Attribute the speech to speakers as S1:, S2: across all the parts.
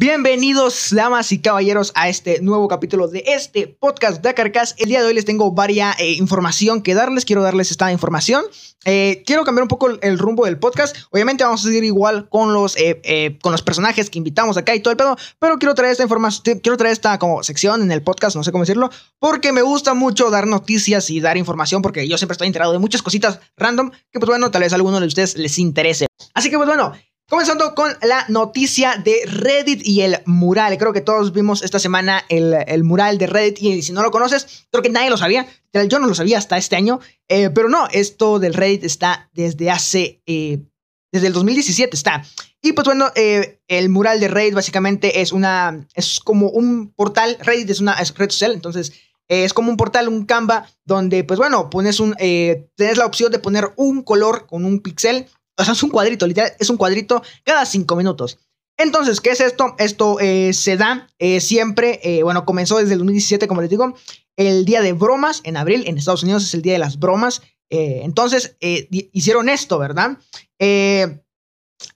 S1: Bienvenidos, damas y caballeros, a este nuevo capítulo de este podcast de Carcas. El día de hoy les tengo varias eh, información que darles. Quiero darles esta información. Eh, quiero cambiar un poco el, rumbo del podcast. Obviamente vamos a seguir igual con los, eh, con los personajes que invitamos acá y todo el pedo. Pero quiero traer esta información, quiero traer esta como sección en el podcast, no sé cómo decirlo, porque me gusta mucho dar noticias y dar información, porque yo siempre estoy enterado de muchas cositas random que pues bueno, tal vez a alguno de ustedes les interese. Así que pues bueno, Comenzando con la noticia de Reddit y el mural. Creo que todos vimos esta semana el, mural de Reddit y si no lo conoces, creo que nadie lo sabía. Yo no lo sabía hasta este año, eh, pero no, esto del Reddit está desde hace, eh, desde el 2017 está. Y pues bueno, eh, el mural de Reddit básicamente es una, es como un portal, Reddit es una red social, entonces es como un portal, un Canva, donde pues bueno, pones un, tienes la opción de poner un color con un pixel o sea, es un cuadrito, literal, es un cuadrito cada cinco minutos. Entonces, ¿qué es esto? Esto eh, se da eh, siempre, eh, bueno, comenzó desde el 2017, como les digo, el día de bromas en abril, en Estados Unidos es el día de las bromas. entonces, hicieron esto, ¿verdad?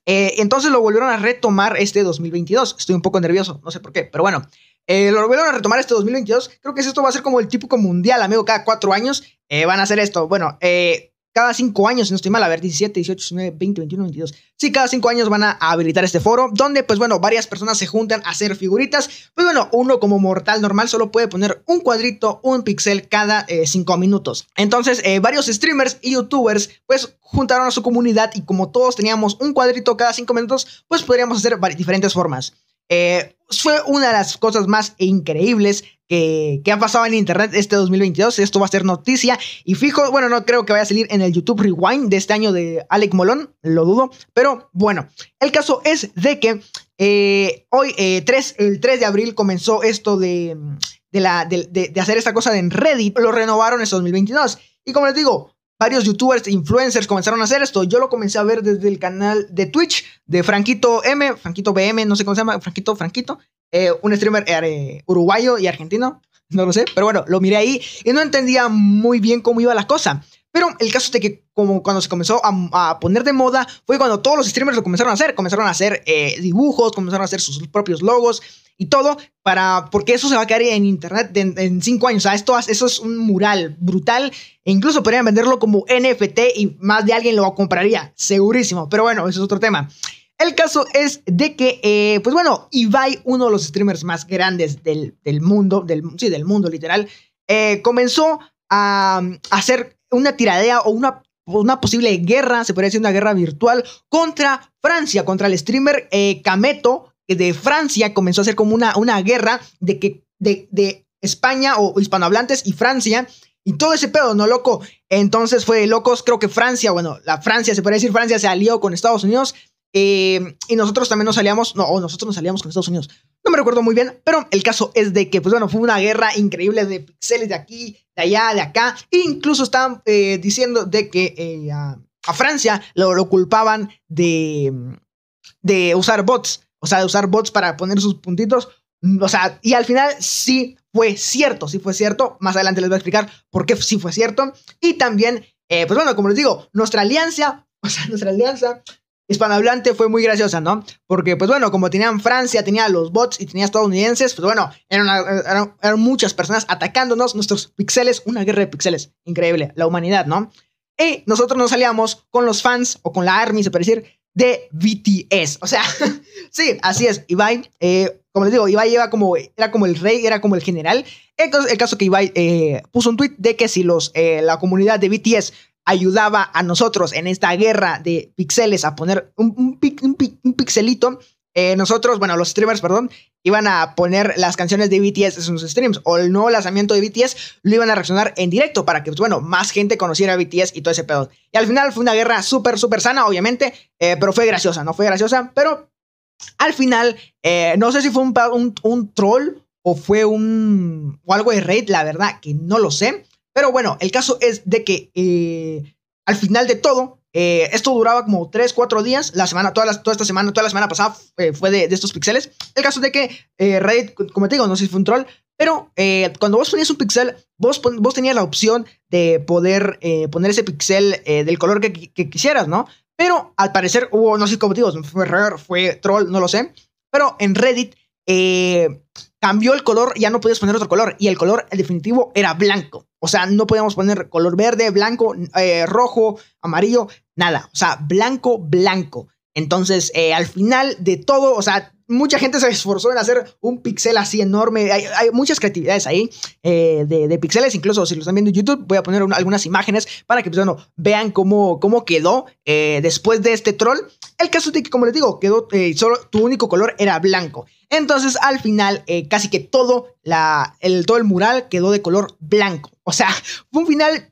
S1: entonces lo volvieron a retomar este 2022. Estoy un poco nervioso, no sé por qué, pero bueno. lo volvieron a retomar este 2022. Creo que esto va a ser como el típico mundial, amigo. Cada cuatro años van a hacer esto. Bueno, eh, cada cinco años, si no estoy mal, a ver, 17, 18, 19, 20, 21, 22. Sí, cada cinco años van a habilitar este foro, donde, pues bueno, varias personas se juntan a hacer figuritas. Pues bueno, uno como mortal normal solo puede poner un cuadrito, un pixel cada eh, cinco minutos. Entonces, eh, varios streamers y youtubers, pues juntaron a su comunidad y como todos teníamos un cuadrito cada cinco minutos, pues podríamos hacer diferentes formas. Eh, fue una de las cosas más increíbles que, que, ha pasado en internet este 2022. Esto va a ser noticia. Y fijo, bueno, no creo que vaya a salir en el YouTube Rewind de este año de Alec Molón, lo dudo. Pero bueno, el caso es de que eh, hoy, 3, eh, el 3 de abril, comenzó esto de, de, la, de, hacer esta cosa en Reddit. Lo renovaron este 2022. Y como les digo, varios youtubers influencers comenzaron a hacer esto. Yo lo comencé a ver desde el canal de Twitch de Franquito M, Franquito BM, no sé cómo se llama, Franquito, Franquito, eh, un streamer eh, uruguayo y argentino, no lo sé, pero bueno, lo miré ahí y no entendía muy bien cómo iba la cosa. Pero el caso de que como cuando se comenzó a, poner de moda fue cuando todos los streamers lo comenzaron a hacer. Comenzaron a hacer eh, dibujos, comenzaron a hacer sus propios logos y todo para porque eso se va a caer en internet en cinco años. O sea, esto eso es un mural brutal e incluso podrían venderlo como NFT y más de alguien lo compraría, segurísimo. Pero bueno, eso es otro tema. El caso es de que, eh, pues bueno, Ibai, uno de los streamers más grandes del, mundo, del, sí, del mundo literal, eh, comenzó a, hacer una tiradea o una, una posible guerra, se podría decir una guerra virtual, contra Francia, contra el streamer eh, Kameto de Francia. Comenzó a hacer como una, una guerra de, que, de, de España o hispanohablantes y Francia. Y todo ese pedo, ¿no, loco? Entonces fue de locos. Creo que Francia, bueno, la Francia, se podría decir Francia, se alió con Estados Unidos. Eh, y nosotros también nos salíamos, no, nosotros nos salíamos con Estados Unidos. No me recuerdo muy bien, pero el caso es de que, pues bueno, fue una guerra increíble de pixeles de aquí, de allá, de acá. E incluso estaban eh, diciendo de que eh, a, Francia lo, lo, culpaban de, de usar bots, o sea, de usar bots para poner sus puntitos. O sea, y al final sí fue cierto, sí fue cierto. Más adelante les voy a explicar por qué sí fue cierto. Y también, pues bueno, como les digo, nuestra alianza, o sea, nuestra alianza hispanohablante fue muy graciosa, ¿no? Porque, pues bueno, como tenían Francia, tenía los bots y tenía estadounidenses, pues bueno, eran, eran, muchas personas atacándonos, nuestros pixeles, una guerra de pixeles, increíble, la humanidad, ¿no? Y nosotros nos salíamos con los fans, o con la ARMY, se puede decir, de BTS. O sea, sí, así es, Ibai, eh, como les digo, Ibai lleva como, era como el rey, era como el general. El, el caso que Ibai eh, puso un tweet de que si los, eh, la comunidad de BTS ayudaba a nosotros en esta guerra de pixeles a poner un, un, pixelito. Eh, nosotros, bueno, los streamers, perdón, iban a poner las canciones de BTS en sus streams o el nuevo lanzamiento de BTS lo iban a reaccionar en directo para que, pues, bueno, más gente conociera a BTS y todo ese pedo. Y al final fue una guerra súper, súper sana, obviamente, eh, pero fue graciosa, ¿no? Fue graciosa, pero al final, eh, no sé si fue un, un, troll o fue un o algo de raid, la verdad que no lo sé. Pero bueno, el caso es de que eh, al final de todo, eh, esto duraba como 3, 4 días. La semana, toda, toda esta semana, toda la semana pasada eh, fue de, estos píxeles. El caso es de que Reddit, como te digo, no sé si fue un troll, pero cuando vos ponías un píxel, vos, vos tenías la opción de poder poner ese píxel del color que, quisieras, ¿no? Pero al parecer hubo, no sé cómo te digo, fue troll, no lo sé. pero en Reddit eh, cambió el color, ya no podías poner otro color, y el color definitivo era blanco. O sea, no podíamos poner color verde, blanco, eh, rojo, amarillo, nada. O sea, blanco, blanco. Entonces, eh, al final de todo, o sea, mucha gente se esforzó en hacer un pixel así enorme. Hay, muchas creatividades ahí eh, de, de, pixeles. Incluso si lo están viendo en YouTube, voy a poner algunas imágenes para que pues, vean cómo, cómo quedó eh, después de este troll. El caso es que, como les digo, quedó solo tu único color era blanco. Entonces, al final, casi que todo, la, el, todo el mural quedó de color blanco. O sea, fue un final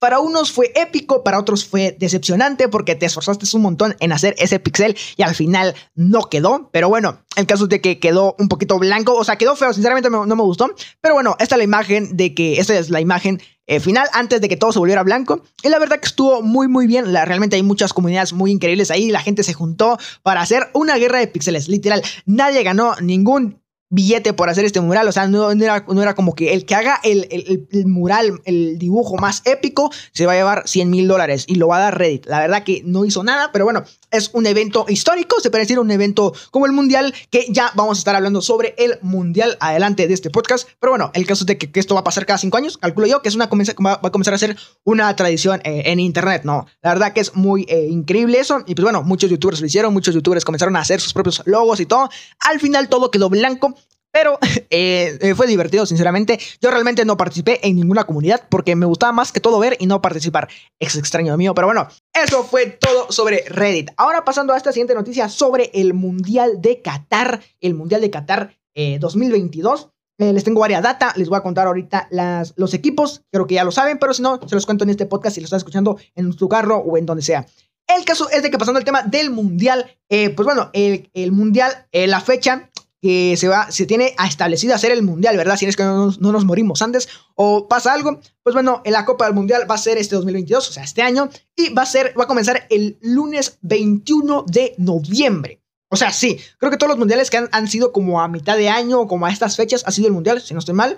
S1: para unos fue épico, para otros fue decepcionante porque te esforzaste un montón en hacer ese pixel y al final no quedó. Pero bueno, el caso es de que quedó un poquito blanco, o sea, quedó feo, sinceramente no me gustó. Pero bueno, esta es la imagen de que, esta es la imagen eh, final antes de que todo se volviera blanco. Y la verdad que estuvo muy, muy bien. La, realmente hay muchas comunidades muy increíbles ahí. La gente se juntó para hacer una guerra de píxeles. Literal, nadie ganó ningún billete por hacer este mural. O sea, no, era, como que el que haga el, el, mural, el dibujo más épico, se va a llevar 100 mil dólares y lo va a dar Reddit. La verdad que no hizo nada, pero bueno, es un evento histórico, se puede decir un evento como el Mundial, que ya vamos a estar hablando sobre el Mundial adelante de este podcast. Pero bueno, el caso es de que, esto va a pasar cada cinco años, calculo yo, que es una va, a comenzar a ser una tradición eh, en Internet, ¿no? La verdad que es muy eh, increíble eso. Y pues bueno, muchos youtubers lo hicieron, muchos youtubers comenzaron a hacer sus propios logos y todo. Al final todo quedó blanco pero eh, eh, fue divertido, sinceramente. Yo realmente no participé en ninguna comunidad porque me gustaba más que todo ver y no participar. Es extraño mío, pero bueno, eso fue todo sobre Reddit. Ahora pasando a esta siguiente noticia sobre el Mundial de Qatar, el Mundial de Qatar 2022. Eh, les tengo varias data, les voy a contar ahorita las, los equipos, creo que ya lo saben, pero si no, se los cuento en este podcast si lo están escuchando en su carro o en donde sea. El caso es de que pasando al tema del Mundial, pues bueno, el, el Mundial, la fecha que se va, se tiene establecido hacer el mundial, ¿verdad? Si es que no nos, morimos antes o pasa algo, pues bueno, la Copa del Mundial va a ser este 2022, o sea, este año, y va a ser, va a comenzar el lunes 21 de noviembre. O sea, sí, creo que todos los mundiales que han, han sido como a mitad de año o como a estas fechas ha sido el mundial, si no estoy mal,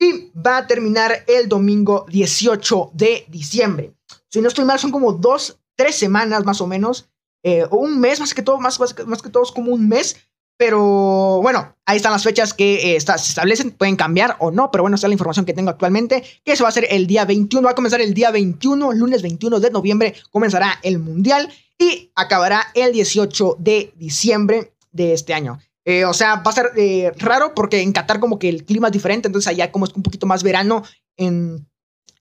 S1: y va a terminar el domingo 18 de diciembre. Si no estoy mal, son como dos, tres semanas más o menos, eh, o un mes, más que todo, más, más, más que todo es como un mes pero bueno, ahí están las fechas que eh, se establecen, pueden cambiar o no, pero bueno, esta es la información que tengo actualmente, que eso va a ser el día 21, va a comenzar el día 21, lunes 21 de noviembre, comenzará el Mundial y acabará el 18 de diciembre de este año. Eh, o sea, va a ser eh, raro porque en Qatar como que el clima es diferente, entonces allá como es un poquito más verano en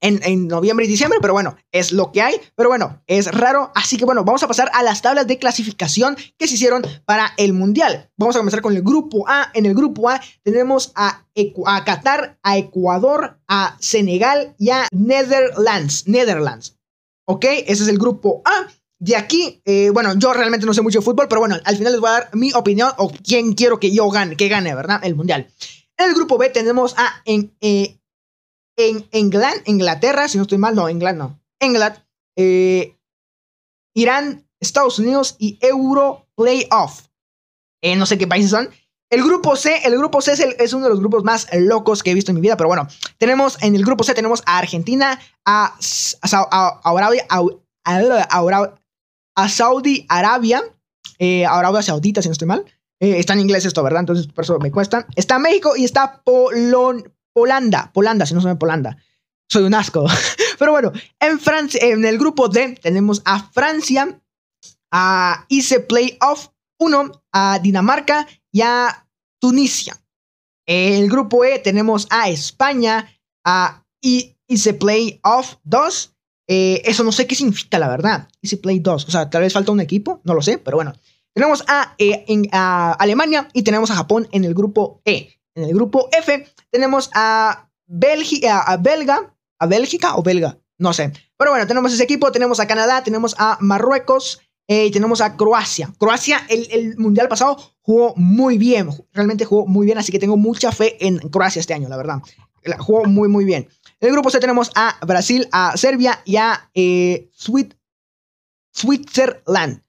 S1: en, noviembre y diciembre, pero bueno, es lo que hay, pero bueno, es raro, así que bueno, vamos a pasar a las tablas de clasificación que se hicieron para el Mundial. Vamos a comenzar con el grupo A. En el grupo A tenemos a, a Qatar, a Ecuador, a Senegal y a Netherlands. Netherlands. ¿Ok? Ese es el grupo A. De aquí, eh, bueno, yo realmente no sé mucho de fútbol, pero bueno, al final les voy a dar mi opinión o quién quiero que yo gane, que gane, ¿verdad? El Mundial. En el grupo B tenemos a en, eh, en England, Inglaterra, si no estoy mal, no, England no. England, eh, Irán, Estados Unidos y Euro Playoff. Eh, no sé qué países son. El grupo C, el grupo C es, uno de los grupos más locos que he visto en mi vida, pero bueno, tenemos en el grupo C tenemos a Argentina, a, Saudi Arabia, eh, Arabia Saudita, si no estoy mal. Eh, está en inglés esto, ¿verdad? Entonces por eso me cuesta. Está México y está Polon, Polanda, Polanda, si no se Polanda. Soy un asco. Pero bueno, en Francia, en el grupo D tenemos a Francia, a Ice Playoff 1, a Dinamarca y a Tunisia. En el grupo E tenemos a España, a Ice Playoff 2. Eh, eso no sé qué significa, la verdad. Easy Play 2. O sea, tal vez falta un equipo, no lo sé, pero bueno. Tenemos a, eh, a Alemania y tenemos a Japón en el grupo E. En el grupo F tenemos a, Bélgica, a Belga, a Bélgica o Belga, no sé. Pero bueno, tenemos ese equipo, tenemos a Canadá, tenemos a Marruecos eh, y tenemos a Croacia. Croacia, el, mundial pasado, jugó muy bien, realmente jugó muy bien, así que tengo mucha fe en Croacia este año, la verdad. Jugó muy, muy bien. En el grupo C tenemos a Brasil, a Serbia y a eh, Switzerland.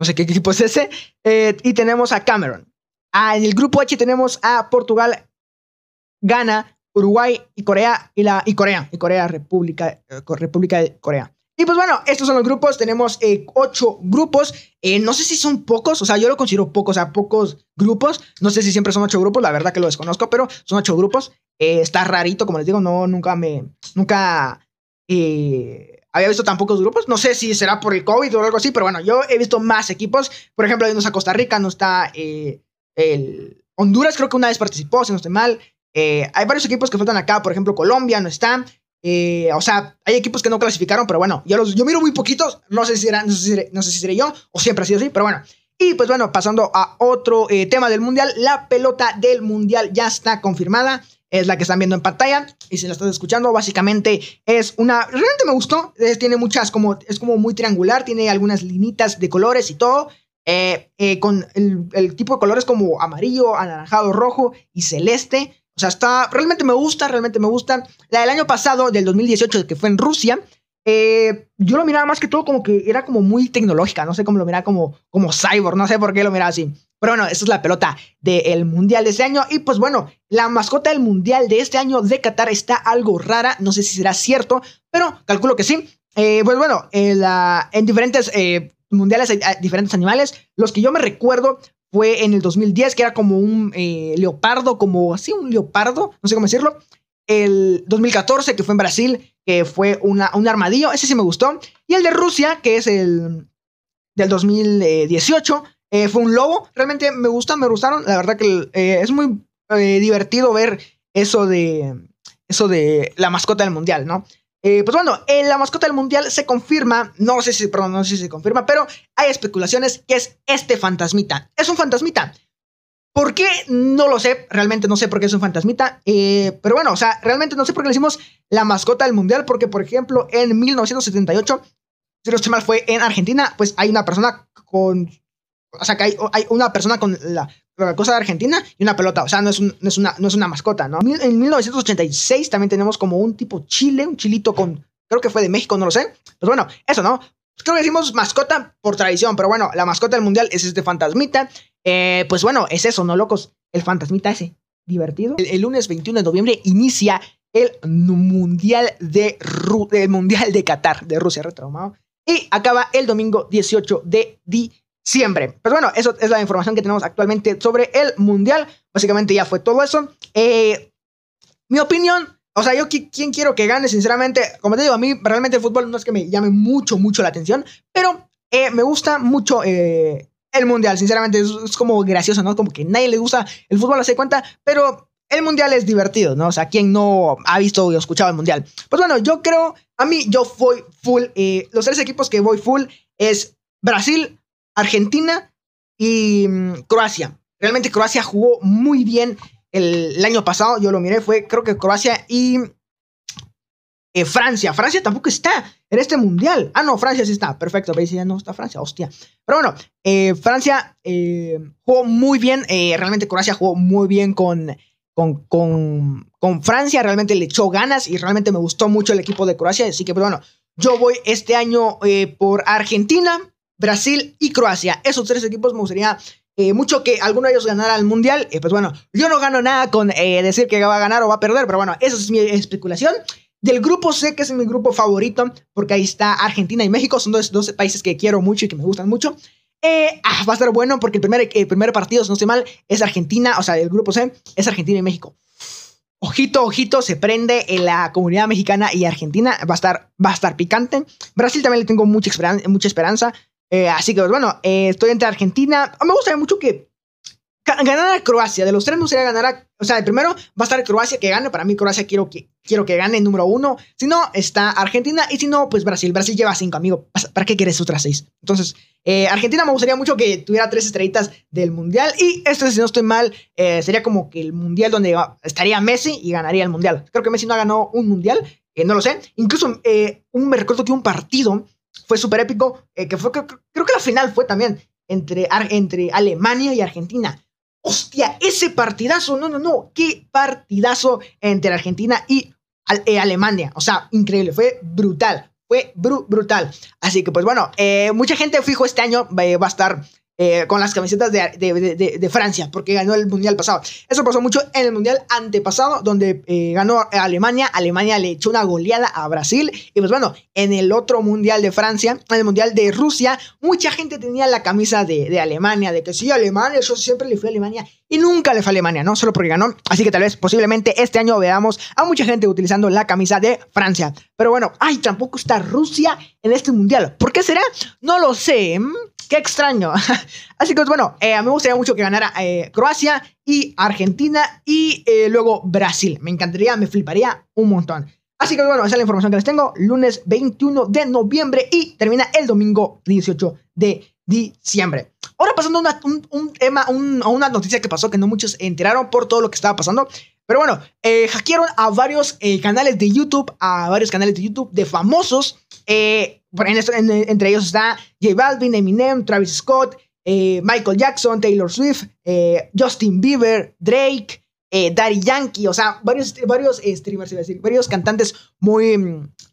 S1: No sé qué equipo es ese. Eh, y tenemos a Cameron. Ah, en el grupo H tenemos a Portugal, Ghana, Uruguay y Corea y la y Corea y Corea República eh, República de Corea. Y pues bueno, estos son los grupos. Tenemos eh, ocho grupos. Eh, no sé si son pocos, o sea, yo lo considero pocos, o sea, pocos grupos. No sé si siempre son ocho grupos, la verdad que lo desconozco, pero son ocho grupos. Eh, está rarito, como les digo, no, nunca me, nunca había visto tan pocos grupos. No sé si será por el COVID o algo así, pero bueno, yo he visto más equipos. Por ejemplo, no a Costa Rica, no está Honduras, creo que una vez participó, si no estoy mal. hay varios equipos que faltan acá, por ejemplo, Colombia no está. Eh, o sea, hay equipos que no clasificaron, pero bueno, yo, los, yo miro muy poquitos. No sé, si será, no, sé si, no sé si seré yo o siempre ha sido así, pero bueno. Y pues bueno, pasando a otro eh, tema del mundial, la pelota del mundial ya está confirmada. Es la que están viendo en pantalla. Y si la estás escuchando, básicamente es una. Realmente me gustó. tiene muchas, como. Es como muy triangular. Tiene algunas linitas de colores y todo. Eh, con el, tipo de colores como amarillo, anaranjado, rojo y celeste. O sea, está, realmente me gusta, realmente me gusta. La del año pasado, del 2018, que fue en Rusia, eh, yo lo miraba más que todo como que era como muy tecnológica, no sé cómo lo miraba como, como cyborg, no sé por qué lo miraba así. Pero bueno, esa es la pelota del Mundial de este año. Y pues bueno, la mascota del Mundial de este año de Qatar está algo rara, no sé si será cierto, pero calculo que sí. Eh, pues bueno, en, diferentes eh, mundiales hay diferentes animales. Los que yo me recuerdo fue en el 2010, que era como un eh, leopardo, como así, un leopardo, no sé cómo decirlo. El 2014, que fue en Brasil, que fue una, un armadillo, ese sí me gustó. Y el de Rusia, que es el del 2018, eh, fue un lobo. Realmente me gustan, me gustaron. La verdad que eh, es muy divertido ver eso de, eso de la mascota del mundial, ¿no? Eh, pues bueno, en la mascota del mundial se confirma, no sé si, perdón, no sé si se confirma, pero hay especulaciones que es este fantasmita. Es un fantasmita. ¿Por qué? No lo sé, realmente no sé por qué es un fantasmita. Eh, pero bueno, o sea, realmente no sé por qué le hicimos la mascota del mundial, porque por ejemplo, en 1978, si no estoy mal, fue en Argentina, pues hay una persona con. O sea, que hay, una persona con la cosa de Argentina y una pelota. O sea, no es, no es, una, no es una mascota, ¿no? En 1986 también tenemos como un tipo chile, un chilito con, creo que fue de México, no lo sé. Pues bueno, eso, ¿no? Creo que decimos mascota por tradición, pero bueno, la mascota del mundial es este fantasmita. Eh, pues bueno, es eso, ¿no, locos? El fantasmita ese, divertido. El, lunes 21 de noviembre inicia el mundial de, el mundial de Qatar, de Rusia, retraumado. Y acaba el domingo 18 de diciembre siempre. Pues bueno, eso es la información que tenemos actualmente sobre el Mundial. Básicamente ya fue todo eso. Eh, mi opinión, o sea, yo quién quiero que gane, sinceramente, como te digo, a mí realmente el fútbol no es que me llame mucho, mucho la atención, pero eh, me gusta mucho eh, el Mundial, sinceramente, es, como gracioso, ¿no? Como que nadie le gusta el fútbol, hace cuenta, pero el Mundial es divertido, ¿no? O sea, quien no ha visto o escuchado el Mundial. Pues bueno, yo creo, a mí yo voy full, los tres equipos que voy full es Brasil, Argentina y mm, Croacia. Realmente Croacia jugó muy bien el, año pasado. Yo lo miré, fue creo que Croacia y eh, Francia. Francia tampoco está en este mundial. Ah, no, Francia sí está. Perfecto. Veis, ya no está Francia, hostia. Pero bueno, eh, Francia eh, jugó muy bien. realmente Croacia jugó muy bien con, con, con, con, Francia. Realmente le echó ganas y realmente me gustó mucho el equipo de Croacia. Así que, pues bueno, yo voy este año por Argentina. Brasil y Croacia. Esos tres equipos me gustaría eh, mucho que alguno de ellos ganara el mundial. Eh, pues bueno, yo no gano nada con eh, decir que va a ganar o va a perder, pero bueno, esa es mi especulación. Del grupo C, que es mi grupo favorito, porque ahí está Argentina y México, son dos, dos países que quiero mucho y que me gustan mucho. Ah, va a estar bueno porque el primer, el primer partido, si no estoy mal, es Argentina, o sea, el grupo C es Argentina y México. Ojito, ojito, se prende en la comunidad mexicana y argentina. Va a estar, va a estar picante. Brasil también le tengo mucha esperanza. Mucha esperanza. Eh, así que, pues, bueno, eh, estoy entre Argentina. Me gustaría mucho que ganara Croacia. De los tres me gustaría ganar a, O sea, primero va a estar Croacia que gane. Para mí, Croacia quiero que, quiero que gane número uno. Si no, está Argentina. Y si no, pues Brasil. Brasil lleva cinco, amigo. ¿Para qué quieres otras seis? Entonces, eh, Argentina me gustaría mucho que tuviera tres estrellitas del Mundial. Y esto, si no estoy mal, sería como que el Mundial donde estaría Messi y ganaría el Mundial. Creo que Messi no ha ganado un Mundial. no lo sé. Incluso un, me recuerdo que un partido fue súper épico, eh, que fue, creo, que la final fue también entre, entre Alemania y Argentina. Hostia, ese partidazo, no, no, no, qué partidazo entre Argentina y eh, Alemania. O sea, increíble, fue brutal, fue brutal. Así que pues bueno, eh, mucha gente fijo este año va a estar eh, con las camisetas de, Francia, porque ganó el mundial pasado. Eso pasó mucho en el mundial antepasado, donde eh, ganó Alemania. Alemania le echó una goleada a Brasil. Y pues bueno, en el otro mundial de Francia, en el mundial de Rusia, mucha gente tenía la camisa de, Alemania, de que sí, Alemania, yo siempre le fui a Alemania. Y nunca le fue a Alemania, ¿no? Solo porque ganó. Así que tal vez, posiblemente este año veamos a mucha gente utilizando la camisa de Francia. Pero bueno, ay, tampoco está Rusia en este mundial. ¿Por qué será? No lo sé. Qué extraño. Así que, pues, bueno, eh, me gustaría mucho que ganara eh, Croacia y Argentina y eh, luego Brasil. Me encantaría, me fliparía un montón. Así que, bueno, esa es la información que les tengo. Lunes 21 de noviembre y termina el domingo 18 de diciembre. Ahora pasando a un, tema, una noticia que pasó que no muchos enteraron por todo lo que estaba pasando. Pero bueno, hackearon a varios canales de YouTube, a varios canales de YouTube de famosos. Eh, entre ellos está J Balvin, Eminem, Travis Scott, eh, Michael Jackson, Taylor Swift, eh, Justin Bieber, Drake, eh, Daddy Yankee, o sea, varios, varios streamers, decir, varios cantantes muy,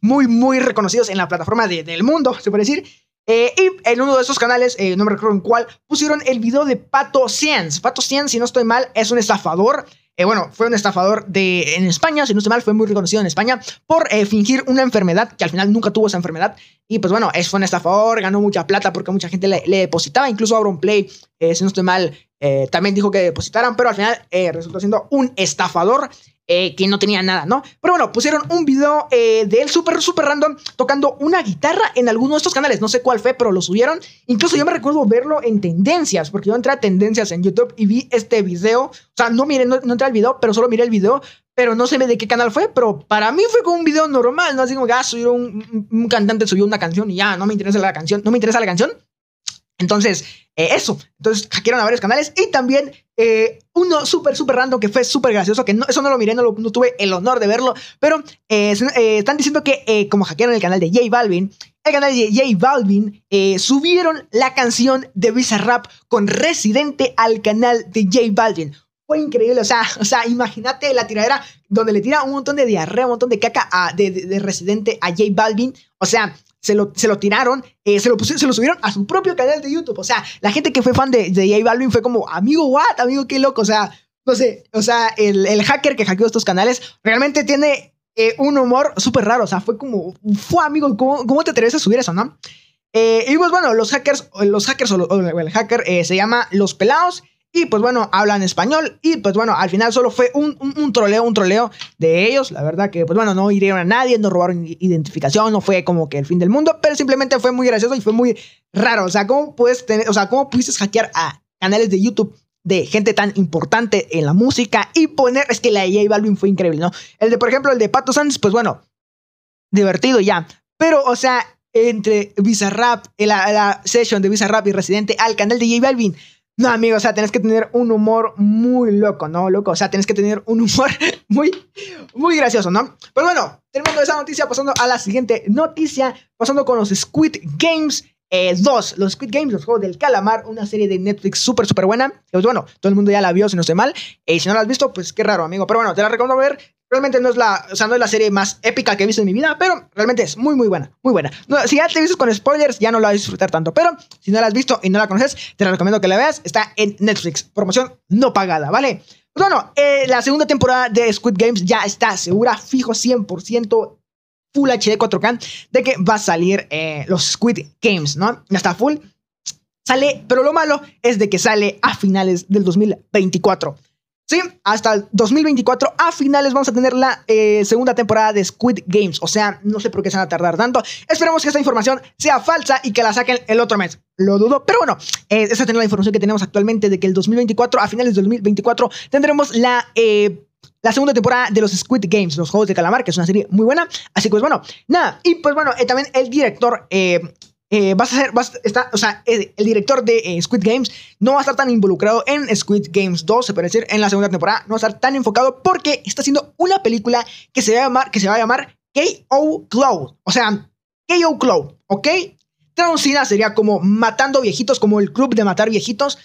S1: muy, muy reconocidos en la plataforma del mundo, se puede decir. Y en uno de esos canales, no me recuerdo en cuál, pusieron el video de Pato Ciens. Pato Ciens, si no estoy mal, es un estafador eh, bueno, fue un estafador de, en España, si no estoy mal, fue muy reconocido en España por eh, fingir una enfermedad, que al final nunca tuvo esa enfermedad. Y pues bueno, es, un estafador, ganó mucha plata porque mucha gente le, depositaba, incluso Play, eh, si no estoy mal, también dijo que depositaran, pero al final resultó siendo un estafador eh, que no tenía nada, ¿no? Pero bueno, pusieron un video eh, de él súper, súper random tocando una guitarra en alguno de estos canales. No sé cuál fue, pero lo subieron. Incluso yo me recuerdo verlo en tendencias, porque yo entré a tendencias en YouTube y vi este video. O sea, no miré, no, entré al video, pero solo miré el video. Pero no sé de qué canal fue, pero para mí fue como un video normal, ¿no? Así como que, ah, subió un, cantante subió una canción y ya, no me interesa la canción, no me interesa la canción. Entonces, eh, eso. Entonces, hackearon a varios canales y también eh, uno súper, súper random que fue súper gracioso, que no, eso no lo miré, no, no, tuve el honor de verlo, pero eh, están diciendo que como hackearon el canal de J Balvin, el canal de J Balvin subieron la canción de Rap con Residente al canal de J Balvin. Fue increíble, o sea, o sea, imagínate la tiradera donde le tira un montón de diarrea, un montón de caca a, de, de Residente a J Balvin. O sea, se lo, se lo tiraron, eh, se, lo se lo subieron a su propio canal de YouTube. O sea, la gente que fue fan de, de J Balvin fue como, amigo, what, amigo, qué loco. O sea, no sé, o sea, el, el hacker que hackeó estos canales realmente tiene eh, un humor súper raro. O sea, fue como, fue amigo, ¿cómo, ¿cómo, te atreves a subir eso, no? Eh, y pues bueno, los hackers, los hackers o, el hacker se llama Los Pelados y pues bueno, hablan español. Y pues bueno, al final solo fue un, un, troleo, un troleo de ellos. La verdad que pues bueno, no hirieron a nadie, no robaron identificación, no fue como que el fin del mundo. Pero simplemente fue muy gracioso y fue muy raro. O sea, ¿cómo puedes tener, o sea, cómo pudiste hackear a canales de YouTube de gente tan importante en la música y poner, es que la de J Balvin fue increíble, ¿no? El de, por ejemplo, el de Pato Sanz, pues bueno, divertido ya. Pero, o sea, entre Bizarrap, la, la session de Bizarrap y Residente al canal de J Balvin no, amigo, o sea, tenés que tener un humor muy loco, ¿no? Loco, o sea, tenés que tener un humor muy, muy gracioso, ¿no? Pero bueno, terminando esa noticia, pasando a la siguiente noticia, pasando con los Squid Games 2, eh, los Squid Games, los juegos del calamar, una serie de Netflix súper, súper buena. Pues bueno, todo el mundo ya la vio, si no estoy mal. Y si no la has visto, pues qué raro, amigo. Pero bueno, te la recomiendo ver. Realmente no es la, o sea, no es la serie más épica que he visto en mi vida, pero realmente es muy, muy buena, muy buena. si ya te viste con spoilers, ya no la vas a disfrutar tanto, pero si no la has visto y no la conoces, te recomiendo que la veas. Está en Netflix, promoción no pagada, ¿vale? Pues bueno, eh, la segunda temporada de Squid Games ya está segura, fijo 100%. Full HD 4K de que va a salir eh, los Squid Games, ¿no? Ya está full. Sale, pero lo malo es de que sale a finales del 2024. Sí, hasta el 2024 a finales vamos a tener la eh, segunda temporada de Squid Games. O sea, no sé por qué se van a tardar tanto. Esperemos que esta información sea falsa y que la saquen el otro mes. Lo dudo, pero bueno, eh, esa es la información que tenemos actualmente de que el 2024, a finales del 2024, tendremos la... Eh, la segunda temporada de los Squid Games, los Juegos de Calamar, que es una serie muy buena. Así que, pues bueno, nada. Y pues bueno, también el director vas a ser, vas, está, o sea, el, director de eh, Squid Games no va a estar tan involucrado en Squid Games 2, se puede decir, en la segunda temporada, no va a estar tan enfocado porque está haciendo una película que se va a llamar, que se va a llamar K.O. Cloud, o sea, K.O. Cloud, ¿ok? Traducida sería como matando viejitos, como el club de matar viejitos.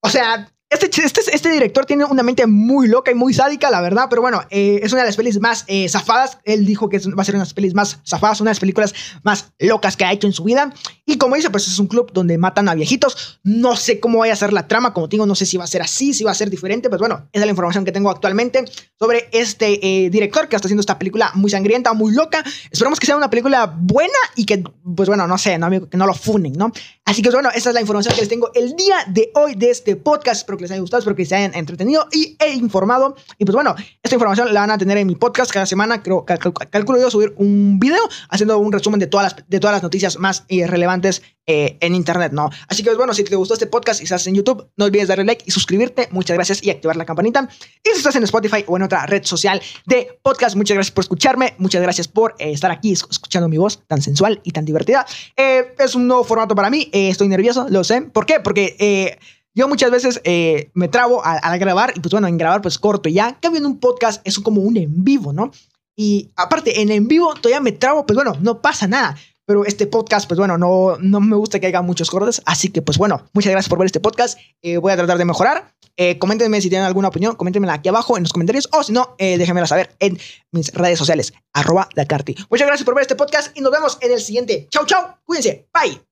S1: O sea, Este, este, este, director tiene una mente muy loca y muy sádica, la verdad, pero bueno, eh, es una de las pelis más eh, zafadas. Él dijo que va a ser una de las pelis más zafadas, una de las películas más locas que ha hecho en su vida. Y como dice, pues es un club donde matan a viejitos. No sé cómo vaya a ser la trama, como digo, no sé si va a ser así, si va a ser diferente, pues bueno, esa es la información que tengo actualmente sobre este eh, director que está haciendo esta película muy sangrienta, muy loca. Esperamos que sea una película buena y que, pues bueno, no sé, no, que no lo funen, ¿no? Así que, bueno, esa es la información que les tengo el día de hoy de este podcast. Espero que les haya gustado, espero que se hayan entretenido y he informado. Y pues bueno, esta información la van a tener en mi podcast cada semana. Creo, calculo yo subir un video haciendo un resumen de todas las, de todas las noticias más eh, relevantes eh, en internet, ¿no? Así que pues bueno, si te gustó este podcast y estás en YouTube, no olvides darle like y suscribirte. Muchas gracias y activar la campanita. Y si estás en Spotify o en otra red social de podcast, muchas gracias por escucharme. Muchas gracias por eh, estar aquí escuchando mi voz tan sensual y tan divertida. es un nuevo formato para mí. Estoy nervioso, lo sé. ¿Por qué? Porque yo muchas veces eh, me trabo al, grabar y pues bueno, en grabar pues corto y ya. Cambio en un podcast es como un en vivo, ¿no? Y aparte, en en vivo todavía me trabo, pues bueno, no pasa nada. Pero este podcast, pues bueno, no, no me gusta que haya muchos cortes. Así que pues bueno, muchas gracias por ver este podcast. Eh, voy a tratar de mejorar. Eh, coméntenme si tienen alguna opinión, coméntenmela aquí abajo en los comentarios. O si no, eh, déjenmela saber en mis redes sociales, arroba Dakarty. Muchas gracias por ver este podcast y nos vemos en el siguiente. Chau, chau. Cuídense. Bye.